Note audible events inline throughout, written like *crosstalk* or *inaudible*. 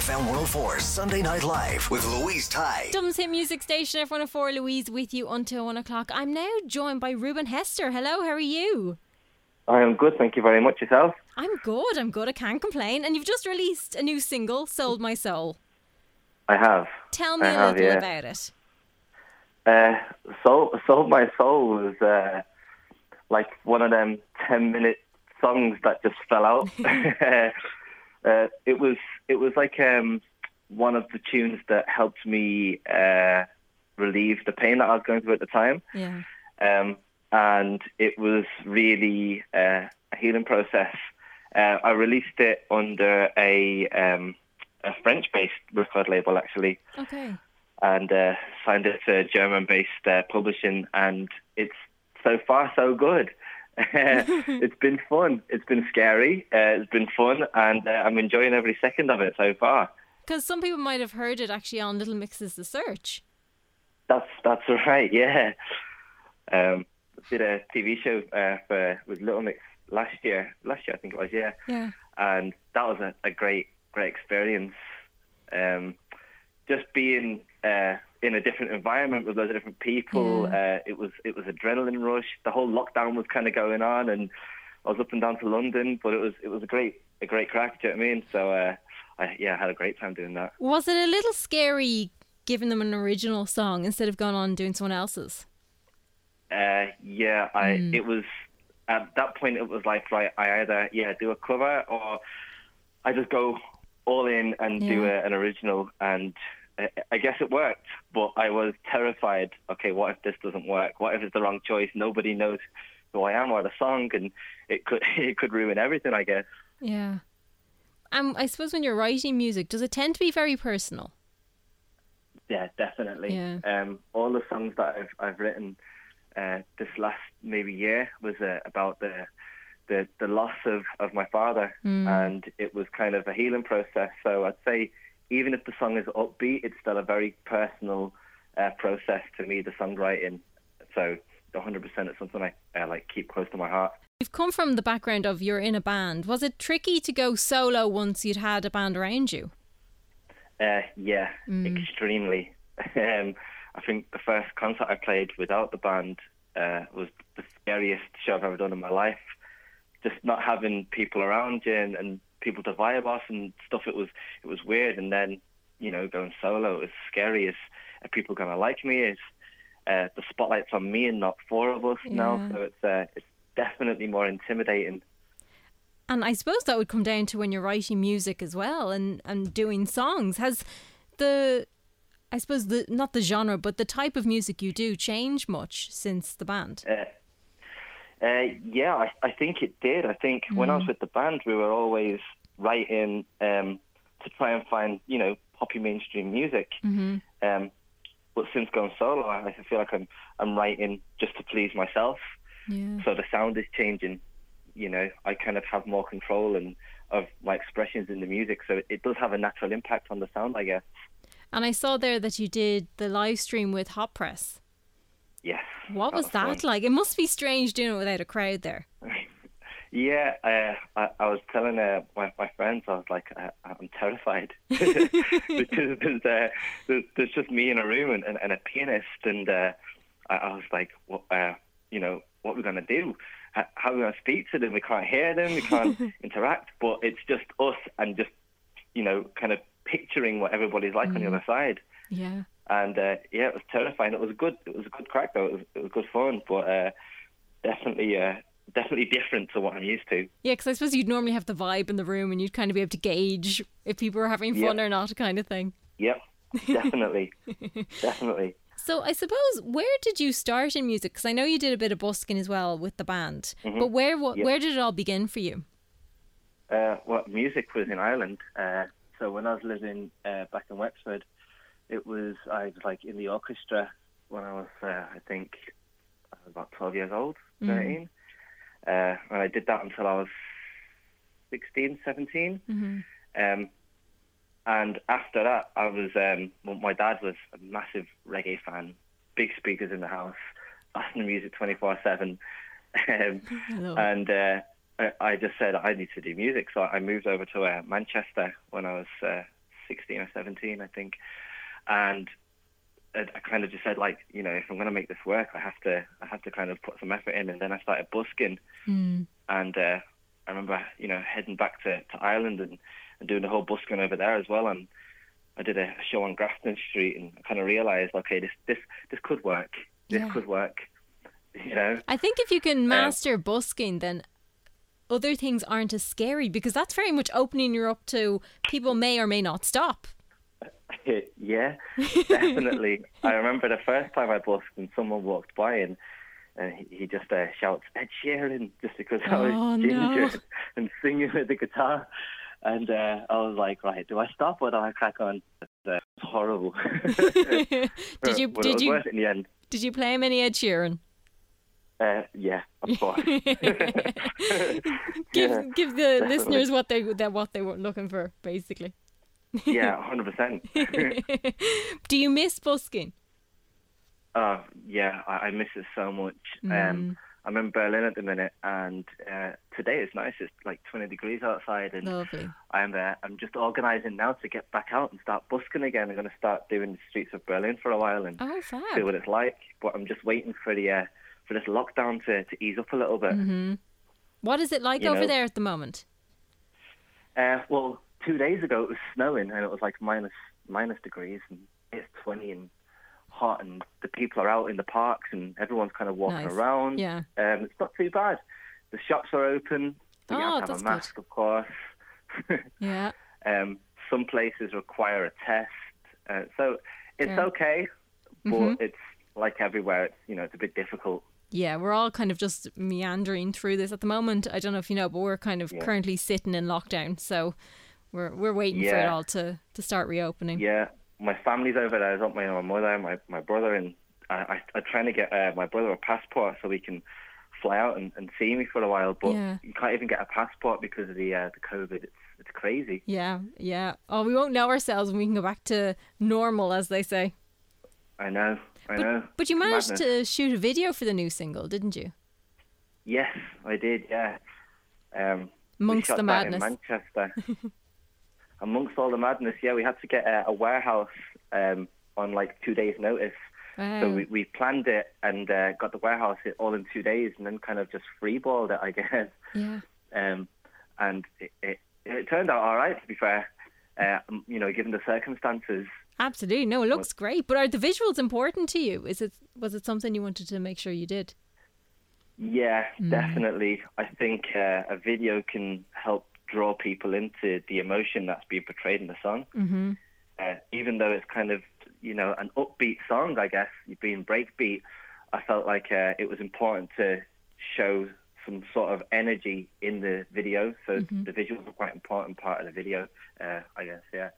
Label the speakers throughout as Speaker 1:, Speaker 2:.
Speaker 1: FM 104 Sunday Night Live with Louise Ty.
Speaker 2: Dublin's hit music station F104 Louise with you until one o'clock. I'm now joined by Ruben Hester. Hello, how are you?
Speaker 3: I am good, thank you very much. Yourself?
Speaker 2: I'm good, I'm good, I can't complain. And you've just released a new single, Sold My Soul.
Speaker 3: I have.
Speaker 2: Tell me
Speaker 3: I
Speaker 2: a
Speaker 3: have,
Speaker 2: little
Speaker 3: yeah.
Speaker 2: about it.
Speaker 3: Uh, soul, sold my soul was uh, like one of them ten-minute songs that just fell out. *laughs* *laughs* uh, it was, it was like um, one of the tunes that helped me uh, relieve the pain that I was going through at the time.
Speaker 2: Yeah.
Speaker 3: um, and it was really uh, a healing process. Uh, I released it under a um, a French-based record label, actually,
Speaker 2: Okay.
Speaker 3: and uh, signed it to a German-based uh, publishing, and it's so far so good. *laughs* it's been fun. It's been scary. Uh, it's been fun, and uh, I'm enjoying every second of it so far.
Speaker 2: Because some people might have heard it actually on Little Mix's The Search.
Speaker 3: That's that's right. Yeah. Um, did a TV show uh, for with Little Mix last year. Last year, I think it was. Yeah.
Speaker 2: Yeah.
Speaker 3: And that was a, a great great experience. Um, just being uh, in a different environment with loads of different people. Uh, it was it was adrenaline rush. The whole lockdown was kind of going on, and I was up and down to London. But it was it was a great a great crack. Do you know what I mean? So uh, I yeah, I had a great time doing that.
Speaker 2: Was it a little scary giving them an original song instead of going on and doing someone else's?
Speaker 3: Uh, yeah, I it was at that point it was like right, I either yeah do a cover or I just go all in and do a, an original, and I, I guess it worked. But I was terrified. Okay, what if this doesn't work? What if it's the wrong choice? Nobody knows who I am or the song, and it could *laughs* it could ruin everything. I guess.
Speaker 2: Yeah. Um, I suppose when you're writing music, does it tend to be very personal?
Speaker 3: Yeah, definitely.
Speaker 2: Yeah.
Speaker 3: Um, all the songs that I've I've written uh, this last maybe year was uh, about the the the loss of of my father, and it was kind of a healing process. So I'd say even if the song is upbeat, it's still a very personal uh, process to me. The songwriting, so 100% it's something I uh, like keep close to my heart.
Speaker 2: You've come from the background of you're in a band. Was it tricky to go solo once you'd had a band around you?
Speaker 3: Uh, yeah, extremely. *laughs* um, I think the first concert I played without the band uh, was the scariest show I've ever done in my life. Just not having people around you and, and people to vibe off and stuff. It was it was weird. And then you know going solo was scary. Is are people gonna like me? Is uh, the spotlight's on me and not four of us now? So it's uh, it's definitely more intimidating.
Speaker 2: And I suppose that would come down to when you're writing music as well and, and doing songs. Has the, I suppose, the not the genre, but the type of music you do change much since the band?
Speaker 3: Uh, uh, yeah, I, I think it did. I think when I was with the band, we were always writing um, to try and find, you know, poppy mainstream music. Um, but since going solo, I I feel like I'm I'm writing just to please myself.
Speaker 2: Yeah.
Speaker 3: So the sound is changing. You know, I kind of have more control and of my expressions in the music. So it, it does have a natural impact on the sound, I guess.
Speaker 2: And I saw there that you did the live stream with Hot Press. What was that
Speaker 3: fun.
Speaker 2: like? It must be strange doing it without a crowd there. *laughs*
Speaker 3: Yeah, uh, I, I was telling uh, my my friends, I was like, uh, I'm terrified *laughs* because there's, uh, there's there's just me in a room and, and, and a pianist, and uh, I, I was like, what, uh, you know, what we're gonna do? h- how are we going to speak to them? We can't hear them. We can't *laughs* interact. But it's just us and just you know kind of picturing what everybody's like on the other side.
Speaker 2: Yeah.
Speaker 3: And uh, yeah, it was terrifying. It was a good. It was a good crack though. It was, it was good fun, but uh, definitely, uh, definitely different to what I'm used to.
Speaker 2: Yeah, because I suppose you'd normally have the vibe in the room and you'd kind of be able to gauge if people were having fun
Speaker 3: Yeah.
Speaker 2: or not, kind of thing.
Speaker 3: Yep, definitely, *laughs* definitely.
Speaker 2: So I suppose where did you start in music? Because I know you did a bit of busking as well with the band, but where what,
Speaker 3: Yeah.
Speaker 2: where did it all begin for you?
Speaker 3: Uh, well, music was in Ireland. Uh, so when I was living uh, back in Wexford, it was I was like in the orchestra when I was uh, I think I was about 12 years old, 13. Uh, and I did that until I was 16, 17. Um, and after that, I was um, well, my dad was a massive reggae fan, big speakers in the house, listening to music 24 seven. Um, and uh, I, I just said I need to do music, so I moved over to uh, Manchester when I was uh, 16 or 17, I think, and I I kind of just said like, you know, if I'm going to make this work, I have to, I have to kind of put some effort in, and then I started busking, and uh, I remember, you know, heading back to, to Ireland and, and doing the whole busking over there as well, and I did a show on Grafton Street, and I kind of realised, okay, this, this, this could work, this
Speaker 2: Yeah.
Speaker 3: could work, you know.
Speaker 2: I think if you can master busking, then other things aren't as scary because that's very much opening you up to people may or may not stop. *laughs*
Speaker 3: yeah, *laughs* definitely. I remember the first time I busked and someone walked by and and he, he just uh, shouts Ed Sheeran just because I was
Speaker 2: Oh,
Speaker 3: ginger
Speaker 2: no. *laughs*
Speaker 3: and singing with the guitar. And uh, I was like, right, do I stop or do I crack on? It's, uh, it's horrible.
Speaker 2: Did you
Speaker 3: but
Speaker 2: did you
Speaker 3: in the end.
Speaker 2: did you play many Ed Sheeran?
Speaker 3: Uh, yeah, of course.
Speaker 2: Give
Speaker 3: Yeah,
Speaker 2: give the listeners what they that what they were looking for, basically.
Speaker 3: Yeah, *laughs* hundred percent. *laughs*
Speaker 2: Do you miss busking?
Speaker 3: Oh yeah, I, I miss it so much.
Speaker 2: Mm.
Speaker 3: Um, I'm in Berlin at the minute, and uh, today is nice. It's like 20 degrees outside, and
Speaker 2: Lovely.
Speaker 3: I'm uh, I'm just organising now to get back out and start busking again. I'm going to start doing the streets of Berlin for a while and
Speaker 2: Oh,
Speaker 3: see what it's like. But I'm just waiting for the uh, for this lockdown to, to ease up a little bit.
Speaker 2: Mm-hmm. What is it like
Speaker 3: You
Speaker 2: over
Speaker 3: know.
Speaker 2: there at the moment?
Speaker 3: Uh, well, two days ago it was snowing and it was like minus minus degrees and it's 20 and hot and the people are out in the parks and everyone's kind of walking
Speaker 2: Nice.
Speaker 3: around.
Speaker 2: Yeah.
Speaker 3: Um, it's not too bad. The shops are open. You
Speaker 2: Oh,
Speaker 3: have to have a
Speaker 2: good.
Speaker 3: mask, of course. *laughs*
Speaker 2: Yeah.
Speaker 3: um, some places require a test. Uh, so it's
Speaker 2: Yeah.
Speaker 3: okay, but
Speaker 2: Mhm.
Speaker 3: it's like everywhere. It's you know it's a bit difficult.
Speaker 2: Yeah, we're all kind of just meandering through this at the moment. I don't know if you know, but we're kind of
Speaker 3: Yeah.
Speaker 2: currently sitting in lockdown, so we're we're waiting for it all to, to start reopening.
Speaker 3: Yeah, my family's over there. I've got my my mother, my my brother, and I, I I'm trying to get uh, my brother a passport so he can fly out and, and see me for a while. But
Speaker 2: Yeah.
Speaker 3: you can't even get a passport because of the uh, the COVID. It's it's crazy.
Speaker 2: Yeah, yeah. Oh, we won't know ourselves when we can go back to normal, as they say.
Speaker 3: I know. I know.
Speaker 2: But you managed
Speaker 3: Madness.
Speaker 2: to shoot a video for the new single, didn't you?
Speaker 3: Yes, I did. Yeah. Um, we
Speaker 2: Amongst the
Speaker 3: that in
Speaker 2: madness.
Speaker 3: Manchester. *laughs* Amongst all the madness, yeah, we had to get a, a warehouse um, on like two days' notice.
Speaker 2: Wow.
Speaker 3: So we, we planned it and uh, got the warehouse it all in two days, and then kind of just freeballed it, I *laughs* guess.
Speaker 2: yeah.
Speaker 3: Um, and it, it, it turned out all right, to be fair. Uh, you know, given the circumstances.
Speaker 2: Absolutely. No, it looks great. But are the visuals important to you? Is it was it something you wanted to make sure you did?
Speaker 3: Yeah,
Speaker 2: Mm.
Speaker 3: definitely. I think uh, a video can help draw people into the emotion that's being portrayed in the song.
Speaker 2: Mm-hmm.
Speaker 3: Uh, even though it's kind of, you know, an upbeat song, I guess, being breakbeat, I felt like uh, it was important to show some sort of energy in the video. So
Speaker 2: Mm-hmm.
Speaker 3: the visuals are quite important part of the video, uh, I guess, yeah.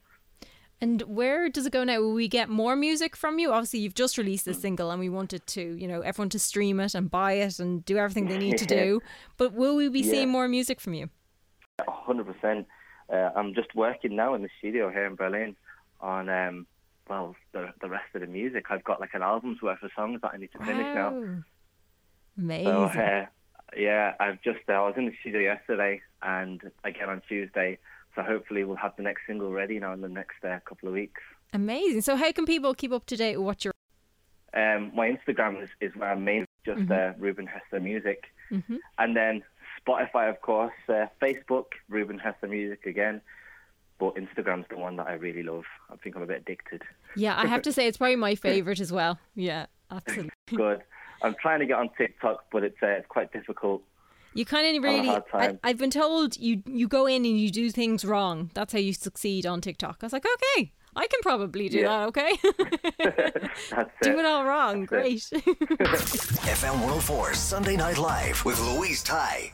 Speaker 2: And where does it go now? Will we get more music from you? Obviously, you've just released the single, and we wanted to, you know, everyone to stream it and buy it and do everything they need to *laughs* do. But will we be
Speaker 3: Yeah.
Speaker 2: seeing more music from you?
Speaker 3: A hundred percent. Uh, I'm just working now in the studio here in Berlin on um, well the the rest of the music. I've got like an album's worth of songs that I need to finish now.
Speaker 2: Wow. Amazing.
Speaker 3: So uh, yeah, I've just uh, I was in the studio yesterday and again on Tuesday. So hopefully we'll have the next single ready now in the next uh, couple of weeks.
Speaker 2: Amazing. So how can people keep up to date with what you're
Speaker 3: Um, my Instagram is, is where I'm mainly just
Speaker 2: Mm-hmm.
Speaker 3: uh, Ruben Hester Music. And then Spotify, of course, uh, Facebook, Ruben Hester Music again. But Instagram's the one that I really love. I think I'm a bit addicted.
Speaker 2: Yeah, I have to say it's probably my favorite as well. Yeah, absolutely. *laughs*
Speaker 3: Good. I'm trying to get on TikTok, but it's uh, it's quite difficult.
Speaker 2: You kind of
Speaker 3: a
Speaker 2: really. I, I've been told you you go in and you do things wrong. That's how you succeed on TikTok. I was like, okay, I can probably do
Speaker 3: Yeah.
Speaker 2: that. Okay, *laughs* *laughs*
Speaker 3: That's
Speaker 2: do
Speaker 3: it.
Speaker 2: it all wrong. Great.
Speaker 1: FM 104 Sunday Night Live with Louise Ty.